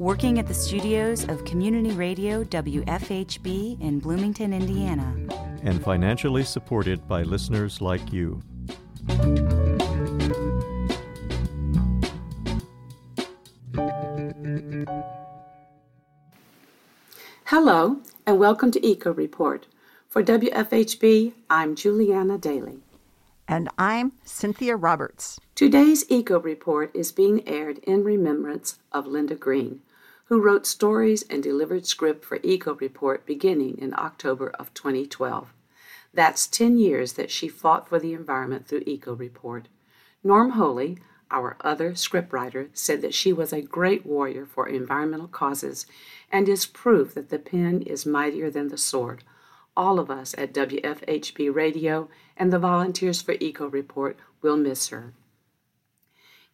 working at the studios of Community Radio WFHB in Bloomington, Indiana. And financially supported by listeners like you. Hello, and welcome to Eco Report. For WFHB, I'm Juliana Daly. And I'm Cynthia Roberts. Today's Eco Report is being aired in remembrance of Linda Green, who wrote stories and delivered script for Eco Report beginning in October of 2012. That's 10 years that she fought for the environment through Eco Report. Norm Holy, our other scriptwriter, said that she was a great warrior for environmental causes and is proof that the pen is mightier than the sword. All of us at WFHB Radio and the volunteers for Eco Report will miss her.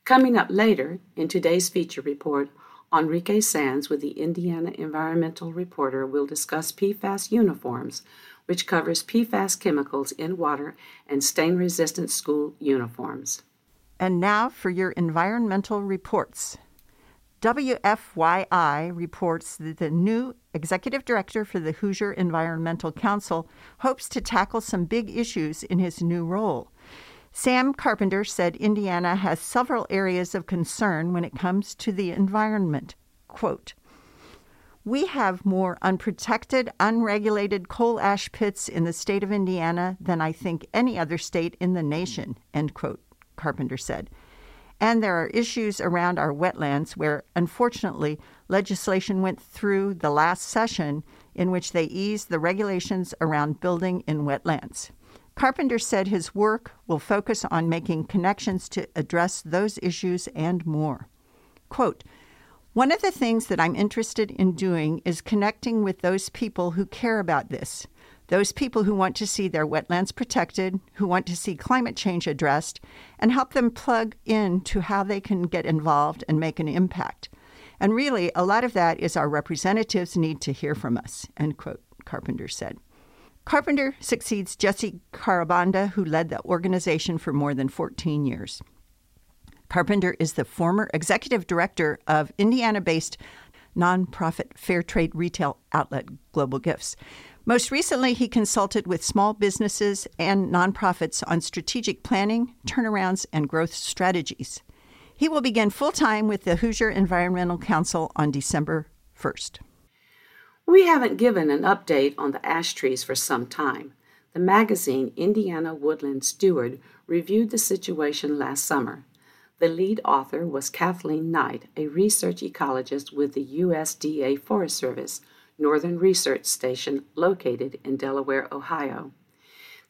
Coming up later in today's feature report, Enrique Saenz with the Indiana Environmental Reporter will discuss PFAS uniforms, which covers PFAS chemicals in water and stain resistant school uniforms. And now for your environmental reports. WFYI reports that the new executive director for the Hoosier Environmental Council hopes to tackle some big issues in his new role. Sam Carpenter said Indiana has several areas of concern when it comes to the environment. Quote, we have more unprotected, unregulated coal ash pits in the state of Indiana than I think any other state in the nation, end quote, Carpenter said. And there are issues around our wetlands where, unfortunately, legislation went through the last session in which they eased the regulations around building in wetlands. Carpenter said his work will focus on making connections to address those issues and more. Quote, one of the things that I'm interested in doing is connecting with those people who care about this, those people who want to see their wetlands protected, who want to see climate change addressed, and help them plug in to how they can get involved and make an impact. And really, a lot of that is our representatives need to hear from us, end quote, Carpenter said. Carpenter succeeds Jesse Kharbanda, who led the organization for more than 14 years. Carpenter is the former executive director of Indiana based nonprofit fair trade retail outlet Global Gifts. Most recently, he consulted with small businesses and nonprofits on strategic planning, turnarounds, and growth strategies. He will begin full time with the Hoosier Environmental Council on December 1st. We haven't given an update on the ash trees for some time. The magazine Indiana Woodland Steward reviewed the situation last summer. The lead author was Kathleen Knight, a research ecologist with the USDA Forest Service Northern Research Station located in Delaware, Ohio.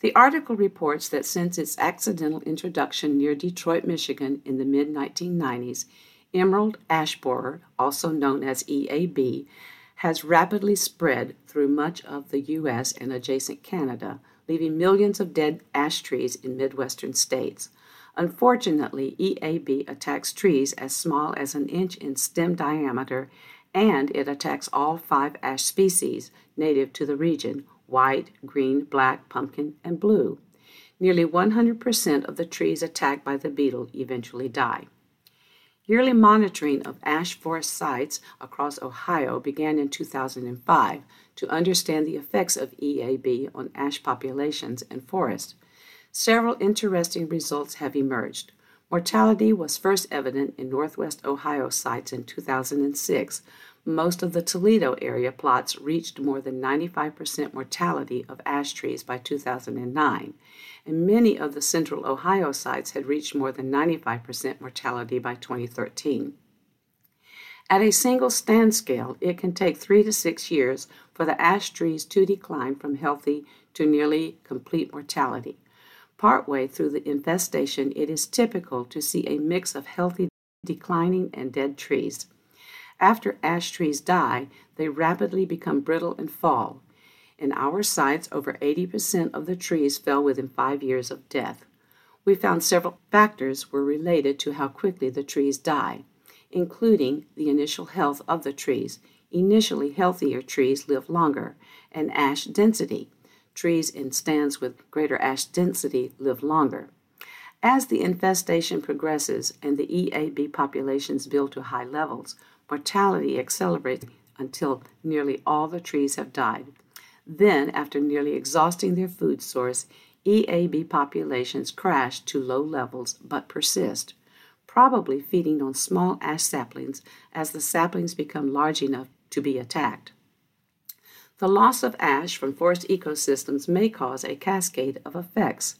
The article reports that since its accidental introduction near Detroit, Michigan in the mid 1990s, emerald ash borer, also known as EAB, has rapidly spread through much of the U.S. and adjacent Canada, leaving millions of dead ash trees in Midwestern states. Unfortunately, EAB attacks trees as small as an inch in stem diameter, and it attacks all five ash species native to the region white, green, black, pumpkin, and blue. Nearly 100% of the trees attacked by the beetle eventually die. Yearly monitoring of ash forest sites across Ohio began in 2005 to understand the effects of EAB on ash populations and forests. Several interesting results have emerged. Mortality was first evident in northwest Ohio sites in 2006. Most of the Toledo area plots reached more than 95% mortality of ash trees by 2009 and many of the central Ohio sites had reached more than 95% mortality by 2013. At a single stand scale, it can take three to six years for the ash trees to decline from healthy to nearly complete mortality. Partway through the infestation, it is typical to see a mix of healthy, declining, and dead trees. After ash trees die, they rapidly become brittle and fall. In our sites, over 80% of the trees fell within five years of death. We found several factors were related to how quickly the trees die, including the initial health of the trees. Initially healthier trees live longer, and ash density. Trees in stands with greater ash density live longer. As the infestation progresses and the EAB populations build to high levels, mortality accelerates until nearly all the trees have died. Then, after nearly exhausting their food source, EAB populations crash to low levels but persist, probably feeding on small ash saplings as the saplings become large enough to be attacked. The loss of ash from forest ecosystems may cause a cascade of effects,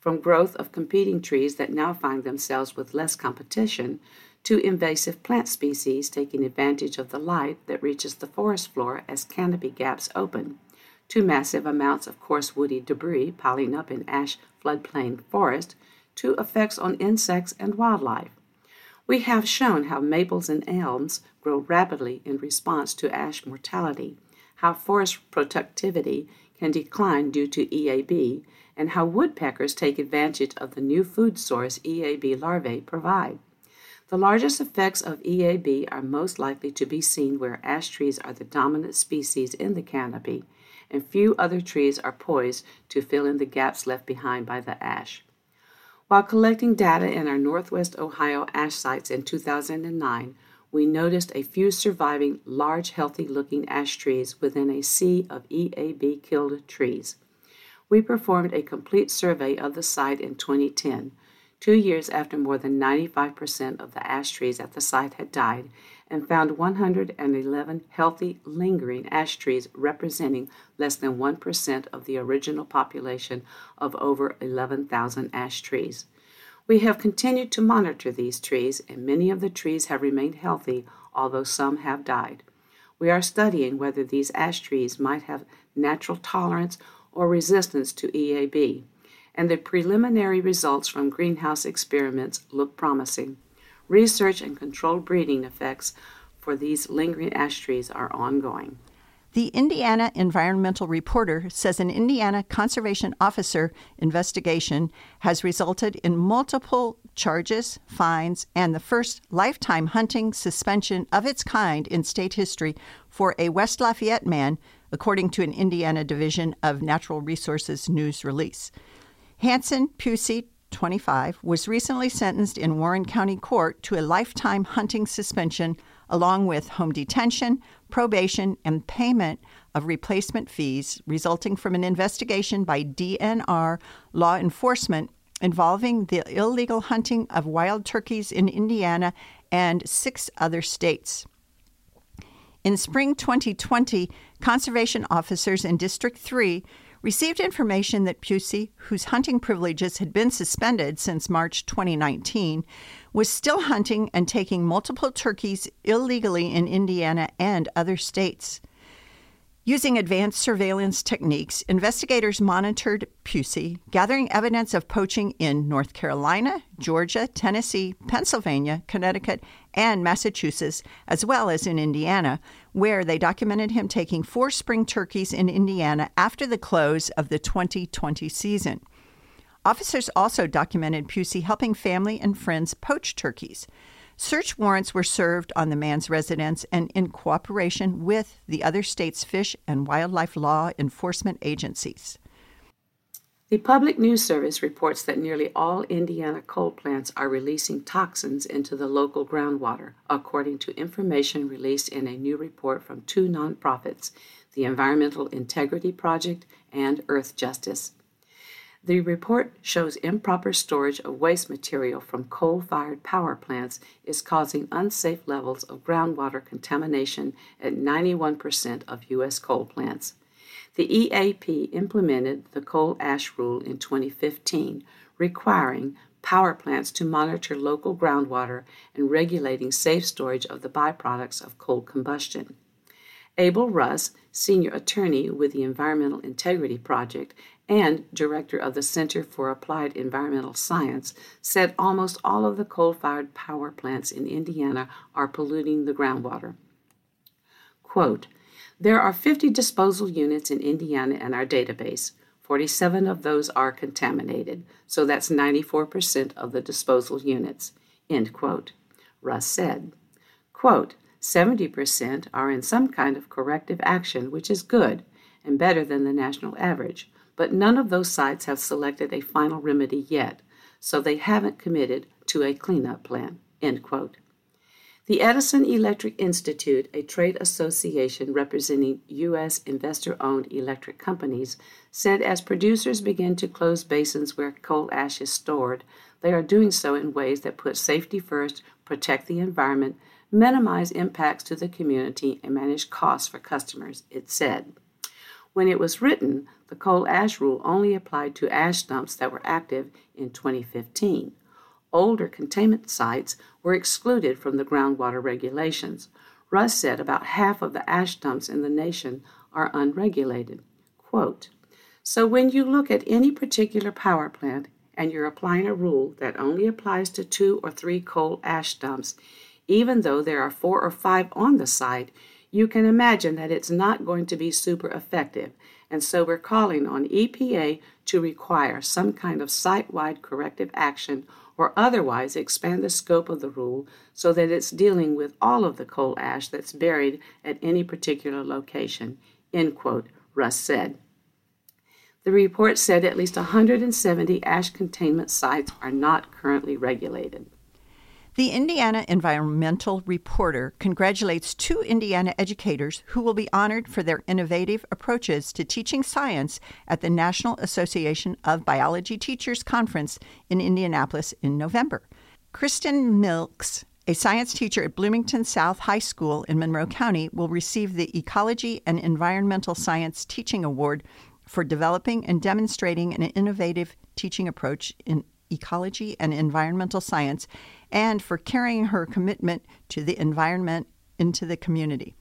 from growth of competing trees that now find themselves with less competition to invasive plant species taking advantage of the light that reaches the forest floor as canopy gaps open, to massive amounts of coarse woody debris piling up in ash floodplain forest, to effects on insects and wildlife. We have shown how maples and elms grow rapidly in response to ash mortality, how forest productivity can decline due to EAB, and how woodpeckers take advantage of the new food source EAB larvae provide. The largest effects of EAB are most likely to be seen where ash trees are the dominant species in the canopy, and few other trees are poised to fill in the gaps left behind by the ash. While collecting data in our Northwest Ohio ash sites in 2009, we noticed a few surviving large, healthy looking ash trees within a sea of EAB killed trees. We performed a complete survey of the site in 2010 two years after more than 95% of the ash trees at the site had died, and found 111 healthy, lingering ash trees representing less than 1% of the original population of over 11,000 ash trees. We have continued to monitor these trees, and many of the trees have remained healthy, although some have died. We are studying whether these ash trees might have natural tolerance or resistance to EAB and the preliminary results from greenhouse experiments look promising. Research and controlled breeding effects for these lingering ash trees are ongoing. The Indiana Environmental Reporter says an Indiana conservation officer investigation has resulted in multiple charges, fines, and the first lifetime hunting suspension of its kind in state history for a West Lafayette man, according to an Indiana Division of Natural Resources news release. Hanson Pusey, 25, was recently sentenced in Warren County Court to a lifetime hunting suspension along with home detention, probation, and payment of replacement fees resulting from an investigation by DNR law enforcement involving the illegal hunting of wild turkeys in Indiana and six other states. In spring 2020, conservation officers in District 3 received information that Pusey, whose hunting privileges had been suspended since March 2019, was still hunting and taking multiple turkeys illegally in Indiana and other states. Using advanced surveillance techniques, investigators monitored Pusey, gathering evidence of poaching in North Carolina, Georgia, Tennessee, Pennsylvania, Connecticut, and Massachusetts, as well as in Indiana, where they documented him taking four spring turkeys in Indiana after the close of the 2020 season. Officers also documented Pusey helping family and friends poach turkeys. Search warrants were served on the man's residence and in cooperation with the other states' fish and wildlife law enforcement agencies. The Public News Service reports that nearly all Indiana coal plants are releasing toxins into the local groundwater, according to information released in a new report from two nonprofits, the Environmental Integrity Project and Earthjustice. The report shows improper storage of waste material from coal fired power plants is causing unsafe levels of groundwater contamination at 91% of U.S. coal plants. The EAP implemented the coal ash rule in 2015, requiring power plants to monitor local groundwater and regulating safe storage of the byproducts of coal combustion. Abel Russ, senior attorney with the Environmental Integrity Project and director of the Center for Applied Environmental Science, said almost all of the coal fired power plants in Indiana are polluting the groundwater. Quote, there are 50 disposal units in Indiana in our database. 47 of those are contaminated, so that's 94% of the disposal units. End quote. Russ said, quote, 70% are in some kind of corrective action, which is good and better than the national average, but none of those sites have selected a final remedy yet, so they haven't committed to a cleanup plan. End quote. The Edison Electric Institute, a trade association representing U.S. investor owned electric companies, said as producers begin to close basins where coal ash is stored, they are doing so in ways that put safety first, protect the environment, minimize impacts to the community, and manage costs for customers, it said. When it was written, the coal ash rule only applied to ash dumps that were active in 2015 older containment sites were excluded from the groundwater regulations. Russ said about half of the ash dumps in the nation are unregulated. Quote, so when you look at any particular power plant and you're applying a rule that only applies to two or three coal ash dumps, even though there are four or five on the site, you can imagine that it's not going to be super effective. And so we're calling on EPA to require some kind of site wide corrective action or otherwise expand the scope of the rule so that it's dealing with all of the coal ash that's buried at any particular location, end quote, Russ said. The report said at least 170 ash containment sites are not currently regulated. The Indiana Environmental Reporter congratulates two Indiana educators who will be honored for their innovative approaches to teaching science at the National Association of Biology Teachers Conference in Indianapolis in November. Kristen Milks, a science teacher at Bloomington South High School in Monroe County, will receive the Ecology and Environmental Science Teaching Award for developing and demonstrating an innovative teaching approach in ecology and environmental science and for carrying her commitment to the environment into the community.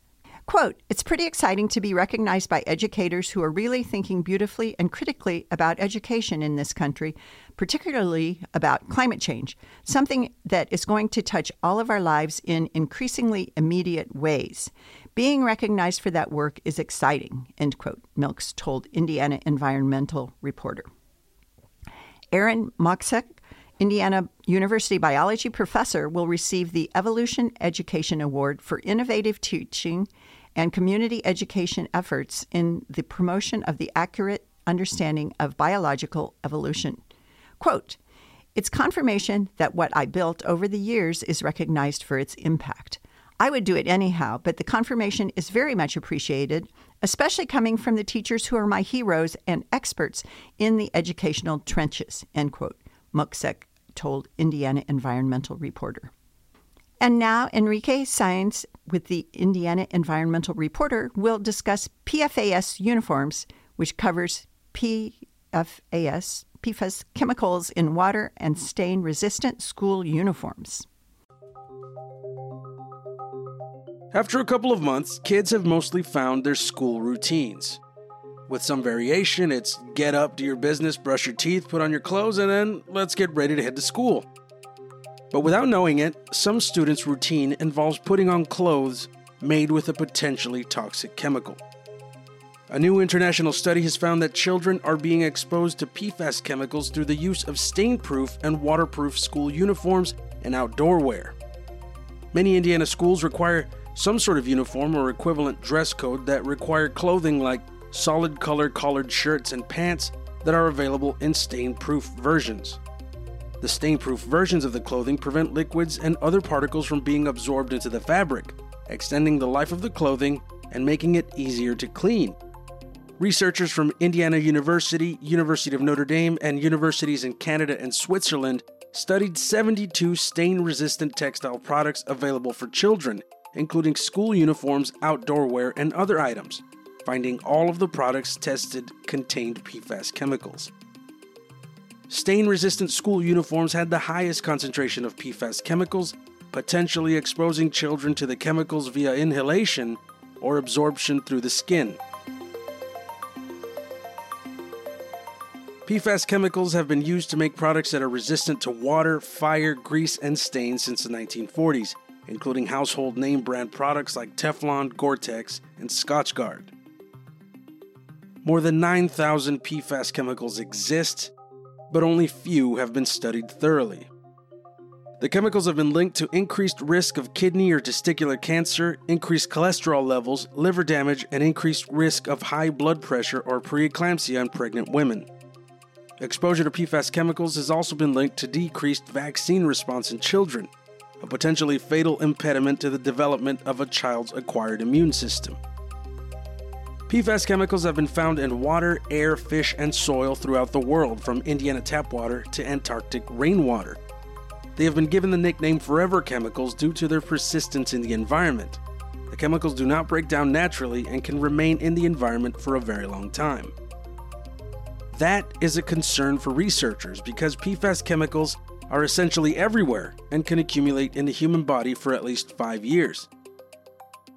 Quote, it's pretty exciting to be recognized by educators who are really thinking beautifully and critically about education in this country, particularly about climate change, something that is going to touch all of our lives in increasingly immediate ways. Being recognized for that work is exciting, end quote, Milks told Indiana Environmental Reporter. Armin Moczek Indiana University biology professor will receive the Evolution Education Award for innovative teaching and community education efforts in the promotion of the accurate understanding of biological evolution. Quote, it's confirmation that what I built over the years is recognized for its impact. I would do it anyhow, but the confirmation is very much appreciated, especially coming from the teachers who are my heroes and experts in the educational trenches, end quote. Moczek told Indiana Environmental Reporter. And now Enrique Saenz with the Indiana Environmental Reporter will discuss PFAS uniforms, which covers PFAS, PFAS chemicals in water and stain resistant school uniforms. After a couple of months, kids have mostly found their school routines. With some variation, it's get up, do your business, brush your teeth, put on your clothes, and then let's get ready to head to school. But without knowing it, some students' routine involves putting on clothes made with a potentially toxic chemical. A new international study has found that children are being exposed to PFAS chemicals through the use of stain proof and waterproof school uniforms and outdoor wear. Many Indiana schools require some sort of uniform or equivalent dress code that require clothing like solid color collared shirts and pants that are available in stain proof versions. The stain proof versions of the clothing prevent liquids and other particles from being absorbed into the fabric, extending the life of the clothing and making it easier to clean. Researchers from Indiana University, University of Notre Dame, and universities in Canada and Switzerland studied 72 stain resistant textile products available for children, including school uniforms, outdoor wear, and other items finding all of the products tested contained PFAS chemicals. Stain resistant school uniforms had the highest concentration of PFAS chemicals, potentially exposing children to the chemicals via inhalation or absorption through the skin. PFAS chemicals have been used to make products that are resistant to water, fire, grease, and stains since the 1940s, including household name brand products like Teflon, Gore Tex, and Scotchgard. More than 9,000 PFAS chemicals exist, but only few have been studied thoroughly. The chemicals have been linked to increased risk of kidney or testicular cancer, increased cholesterol levels, liver damage, and increased risk of high blood pressure or preeclampsia in pregnant women. Exposure to PFAS chemicals has also been linked to decreased vaccine response in children, a potentially fatal impediment to the development of a child's acquired immune system. PFAS chemicals have been found in water, air, fish, and soil throughout the world, from Indiana tap water to Antarctic rainwater. They have been given the nickname forever chemicals due to their persistence in the environment. The chemicals do not break down naturally and can remain in the environment for a very long time. That is a concern for researchers because PFAS chemicals are essentially everywhere and can accumulate in the human body for at least five years.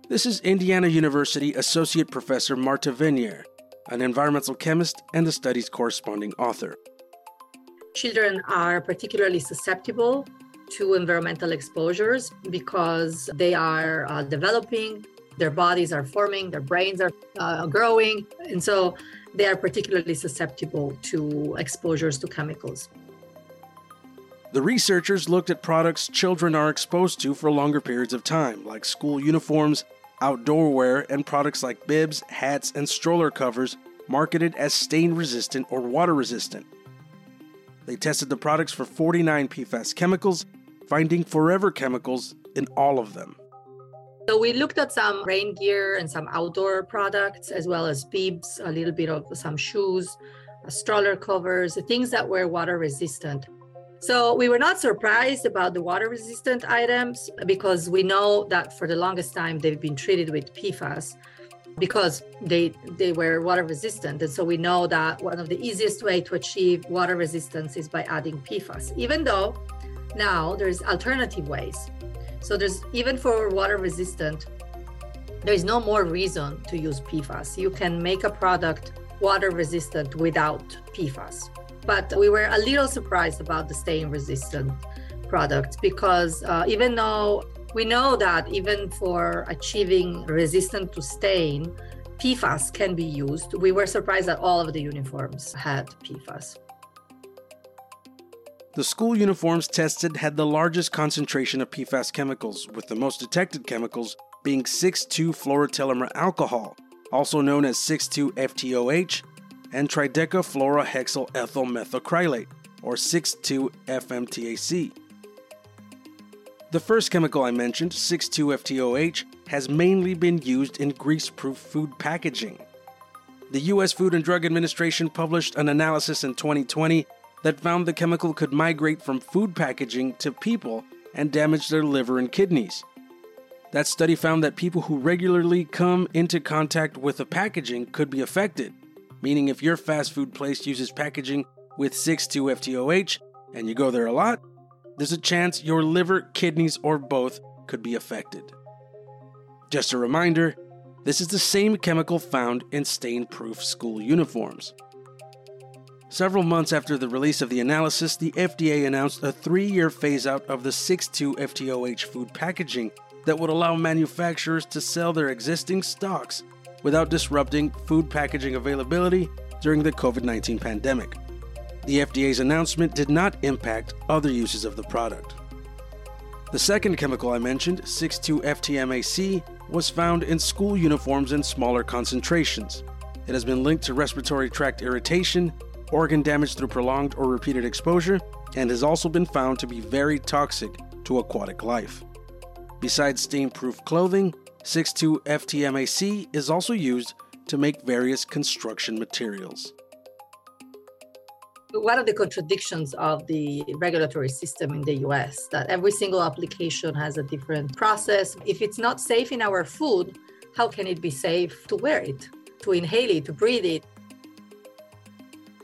This is Indiana University Associate Professor Marta Venier, an environmental chemist and the study's corresponding author. Children are particularly susceptible to environmental exposures because they are uh, developing, their bodies are forming, their brains are uh, growing, and so they are particularly susceptible to exposures to chemicals. The researchers looked at products children are exposed to for longer periods of time, like school uniforms, outdoor wear, and products like bibs, hats, and stroller covers marketed as stain resistant or water resistant. They tested the products for 49 PFAS chemicals, finding forever chemicals in all of them. So we looked at some rain gear and some outdoor products, as well as bibs, a little bit of some shoes, uh, stroller covers, things that were water resistant. So we were not surprised about the water resistant items because we know that for the longest time they've been treated with PFAS because they they were water resistant. And so we know that one of the easiest way to achieve water resistance is by adding PFAS even though now there's alternative ways. So there's even for water resistant there is no more reason to use PFAS you can make a product water resistant without PFAS but we were a little surprised about the stain resistant product because uh, even though we know that even for achieving resistant to stain, PFAS can be used. We were surprised that all of the uniforms had PFAS. The school uniforms tested had the largest concentration of PFAS chemicals, with the most detected chemicals being 6,2 fluorotelomer alcohol, also known as 6,2 FTOH, and tridecafluorohexyl ethyl methacrylate, or 6,2 FTMAC. The first chemical I mentioned, 6,2-FTOH, has mainly been used in grease-proof food packaging. The US Food and Drug Administration published an analysis in 2020 that found the chemical could migrate from food packaging to people and damage their liver and kidneys. That study found that people who regularly come into contact with the packaging could be affected, meaning if your fast food place uses packaging with 6,2-FTOH and you go there a lot, there's a chance your liver, kidneys, or both could be affected. Just a reminder this is the same chemical found in stain proof school uniforms. Several months after the release of the analysis, the FDA announced a three year phase out of the 6,2 FTOH food packaging that would allow manufacturers to sell their existing stocks without disrupting food packaging availability during the COVID 19 pandemic. The FDA's announcement did not impact other uses of the product. The second chemical I mentioned, 6,2-FTMAC, was found in school uniforms in smaller concentrations. It has been linked to respiratory tract irritation, organ damage through prolonged or repeated exposure, and has also been found to be very toxic to aquatic life. Besides stain proof clothing, 6,2-FTMAC is also used to make various construction materials one of the contradictions of the regulatory system in the US that every single application has a different process. If it's not safe in our food, how can it be safe to wear it, to inhale it, to breathe it?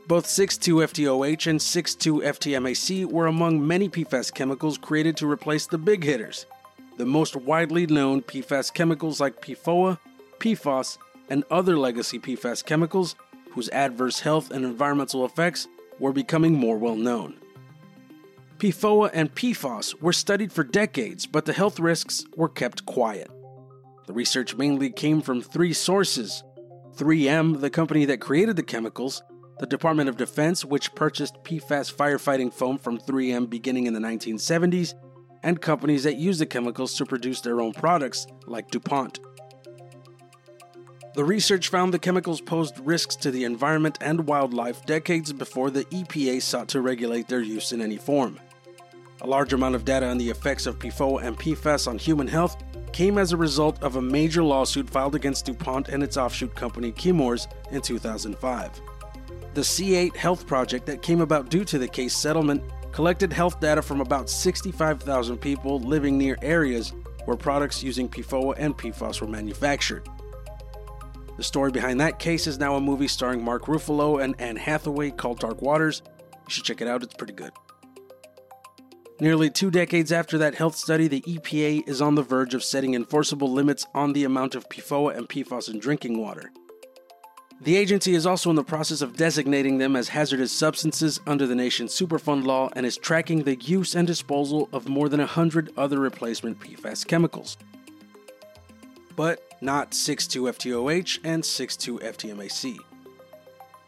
Both 6,2-FTOH and 6,2-FTMAC were among many PFAS chemicals created to replace the big hitters. The most widely known PFAS chemicals like PFOA, PFOS, and other legacy PFAS chemicals whose adverse health and environmental effects were becoming more well known. PFOA and PFOS were studied for decades, but the health risks were kept quiet. The research mainly came from three sources 3M, the company that created the chemicals, the Department of Defense, which purchased PFAS firefighting foam from 3M beginning in the 1970s, and companies that use the chemicals to produce their own products, like DuPont. The research found the chemicals posed risks to the environment and wildlife decades before the EPA sought to regulate their use in any form. A large amount of data on the effects of PFOA and PFAS on human health came as a result of a major lawsuit filed against DuPont and its offshoot company Chemours in 2005. The C8 Health Project that came about due to the case settlement collected health data from about 65,000 people living near areas where products using PFOA and PFAS were manufactured. The story behind that case is now a movie starring Mark Ruffalo and Anne Hathaway called Dark Waters. You should check it out, it's pretty good. Nearly two decades after that health study, the EPA is on the verge of setting enforceable limits on the amount of PFOA and PFAS in drinking water. The agency is also in the process of designating them as hazardous substances under the nation's Superfund law and is tracking the use and disposal of more than 100 other replacement PFAS chemicals. But not 6,2-FTOH and 6,2-FTMAC.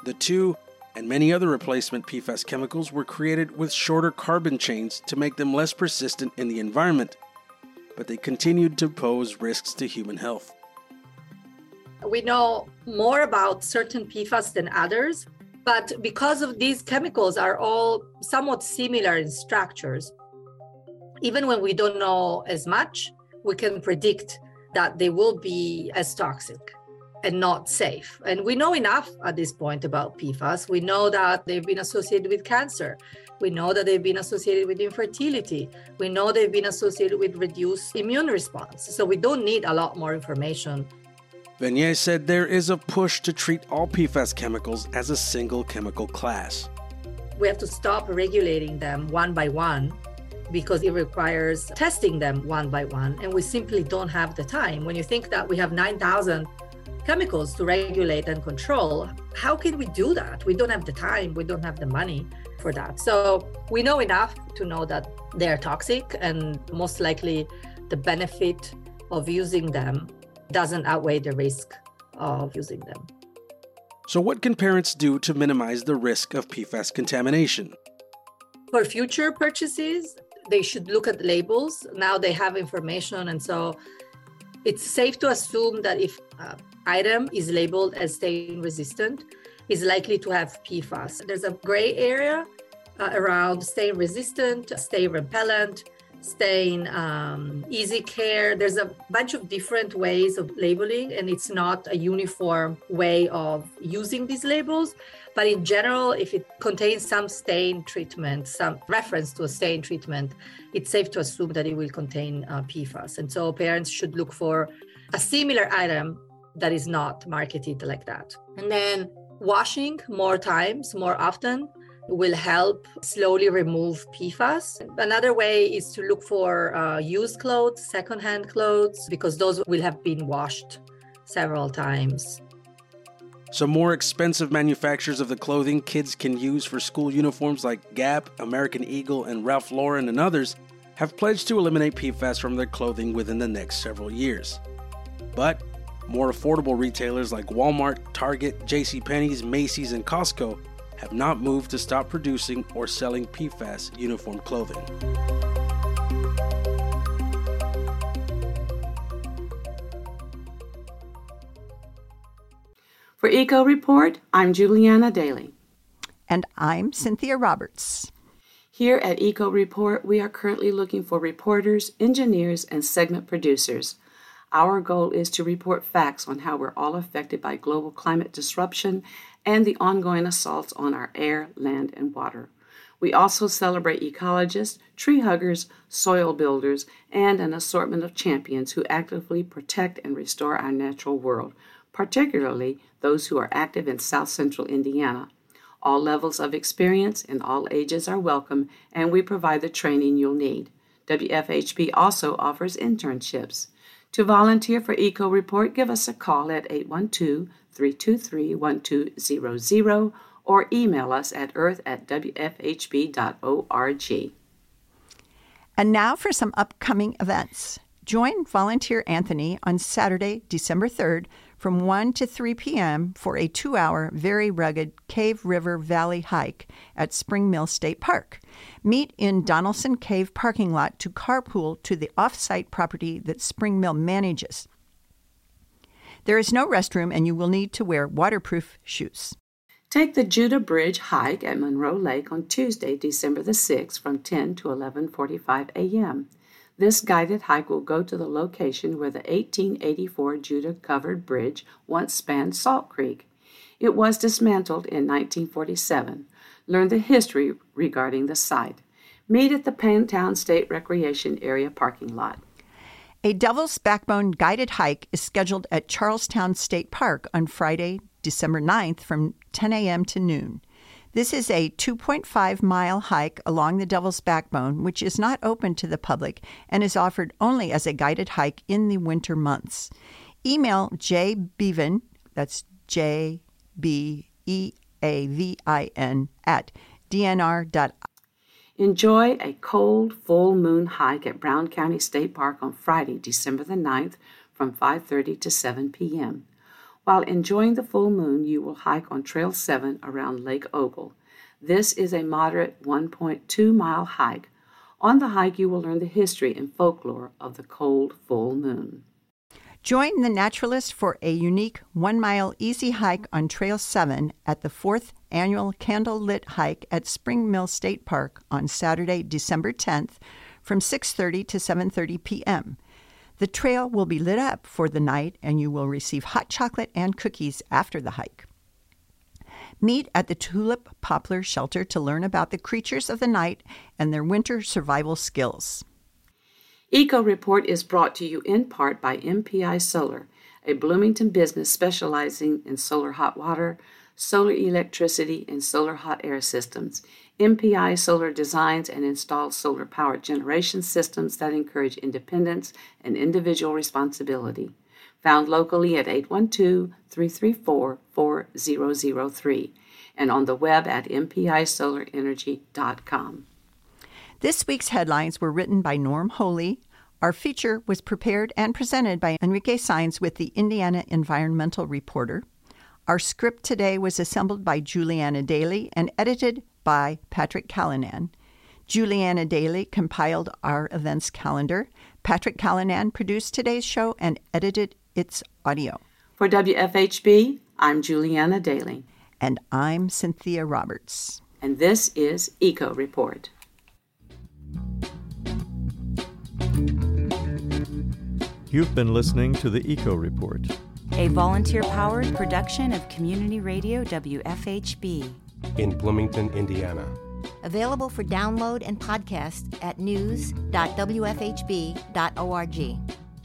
The two and many other replacement PFAS chemicals were created with shorter carbon chains to make them less persistent in the environment, but they continued to pose risks to human health. We know more about certain PFAS than others, but because of these chemicals are all somewhat similar in structures, even when we don't know as much, we can predict that they will be as toxic and not safe. And we know enough at this point about PFAS. We know that they've been associated with cancer. We know that they've been associated with infertility. We know they've been associated with reduced immune response. So we don't need a lot more information. Venier said there is a push to treat all PFAS chemicals as a single chemical class. We have to stop regulating them one by one because it requires testing them one by one, and we simply don't have the time. When you think that we have 9,000 chemicals to regulate and control. How can we do that? We don't have the time, we don't have the money for that. So we know enough to know that they're toxic, and most likely the benefit of using them doesn't outweigh the risk of using them. So, what can parents do to minimize the risk of PFAS contamination? For future purchases, they should look at labels. Now they have information, and so it's safe to assume that if uh, item is labeled as stain resistant is likely to have PFAS. There's a gray area uh, around stain resistant, stain repellent, stain um, easy care. There's a bunch of different ways of labeling, and it's not a uniform way of using these labels. But in general, if it contains some stain treatment, some reference to a stain treatment, it's safe to assume that it will contain uh, PFAS. And so parents should look for a similar item that is not marketed like that. And then washing more times, more often, will help slowly remove PFAS. Another way is to look for uh, used clothes, secondhand clothes, because those will have been washed several times. Some more expensive manufacturers of the clothing kids can use for school uniforms like Gap, American Eagle, and Ralph Lauren and others have pledged to eliminate PFAS from their clothing within the next several years. But more affordable retailers like Walmart, Target, JCPenney's, Macy's, and Costco have not moved to stop producing or selling PFAS uniform clothing. For Eco Report, I'm Juliana Daly. And I'm Cynthia Roberts. Here at Eco Report, we are currently looking for reporters, engineers, and segment producers. Our goal is to report facts on how we're all affected by global climate disruption and the ongoing assaults on our air, land, and water. We also celebrate ecologists, tree huggers, soil builders, and an assortment of champions who actively protect and restore our natural world, particularly those who are active in South Central Indiana. All levels of experience and all ages are welcome, and we provide the training you'll need. WFHB also offers internships. To volunteer for Eco Report, give us a call at 812 323 1200 or email us at earth at wfhb.org. And now for some upcoming events. Join Volunteer Anthony on Saturday, December 3rd from 1 to 3 p.m. for a two hour, very rugged Cave River Valley hike at Spring Mill State Park. Meet in Donaldson Cave parking lot to carpool to the off site property that Spring Mill manages. There is no restroom, and you will need to wear waterproof shoes. Take the Judah Bridge hike at Monroe Lake on Tuesday, December the 6th from 10 to 11:45 a.m. This guided hike will go to the location where the 1884 Judah Covered Bridge once spanned Salt Creek. It was dismantled in 1947. Learn the history regarding the site. Meet at the Paynetown State Recreation Area parking lot. A Devil's Backbone guided hike is scheduled at Charlestown State Park on Friday, December 9th from 10 a.m. to noon. This is a 2.5 mile hike along the Devil's Backbone, which is not open to the public and is offered only as a guided hike in the winter months. Email J Beavin, that's J B E A V I N, at dnr.com. Enjoy a cold full moon hike at Brown County State Park on Friday, December the 9th from 5:30 to 7 p.m. While enjoying the full moon, you will hike on Trail 7 around Lake Ogle. This is a moderate 1.2 mile hike. On the hike, you will learn the history and folklore of the cold full moon. Join the naturalist for a unique one mile easy hike on Trail 7 at the fourth annual Candle Lit Hike at Spring Mill State Park on Saturday, December 10th from 6:30 to 7:30 p.m. The trail will be lit up for the night and you will receive hot chocolate and cookies after the hike. Meet at the Tulip Poplar Shelter to learn about the creatures of the night and their winter survival skills. Eco Report is brought to you in part by MPI Solar, a Bloomington business specializing in solar hot water, solar electricity, and solar hot air systems. MPI Solar designs and installs solar powered generation systems that encourage independence and individual responsibility. Found locally at 812 334 4003 and on the web at mpisolarenergy.com. This week's headlines were written by Norm Holy. Our feature was prepared and presented by Enrique Saenz with the Indiana Environmental Reporter. Our script today was assembled by Juliana Daly and edited by Patrick Callanan. Juliana Daly compiled our events calendar. Patrick Callanan produced today's show and edited its audio. For WFHB, I'm Juliana Daly. And I'm Cynthia Roberts. And this is Eco Report. You've been listening to the Eco Report, a volunteer powered production of Community Radio WFHB in Bloomington, Indiana. Available for download and podcast at news.wfhb.org.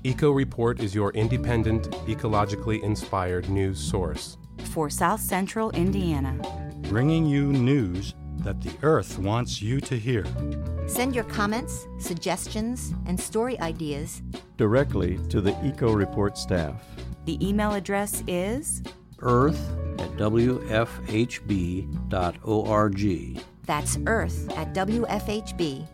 Eco Report is your independent, ecologically inspired news source. For South Central Indiana. Bringing you news that the Earth wants you to hear. Send your comments, suggestions, and story ideas directly to the Eco Report staff. The email address is earth at wfhb.org. That's earth at wfhb.org.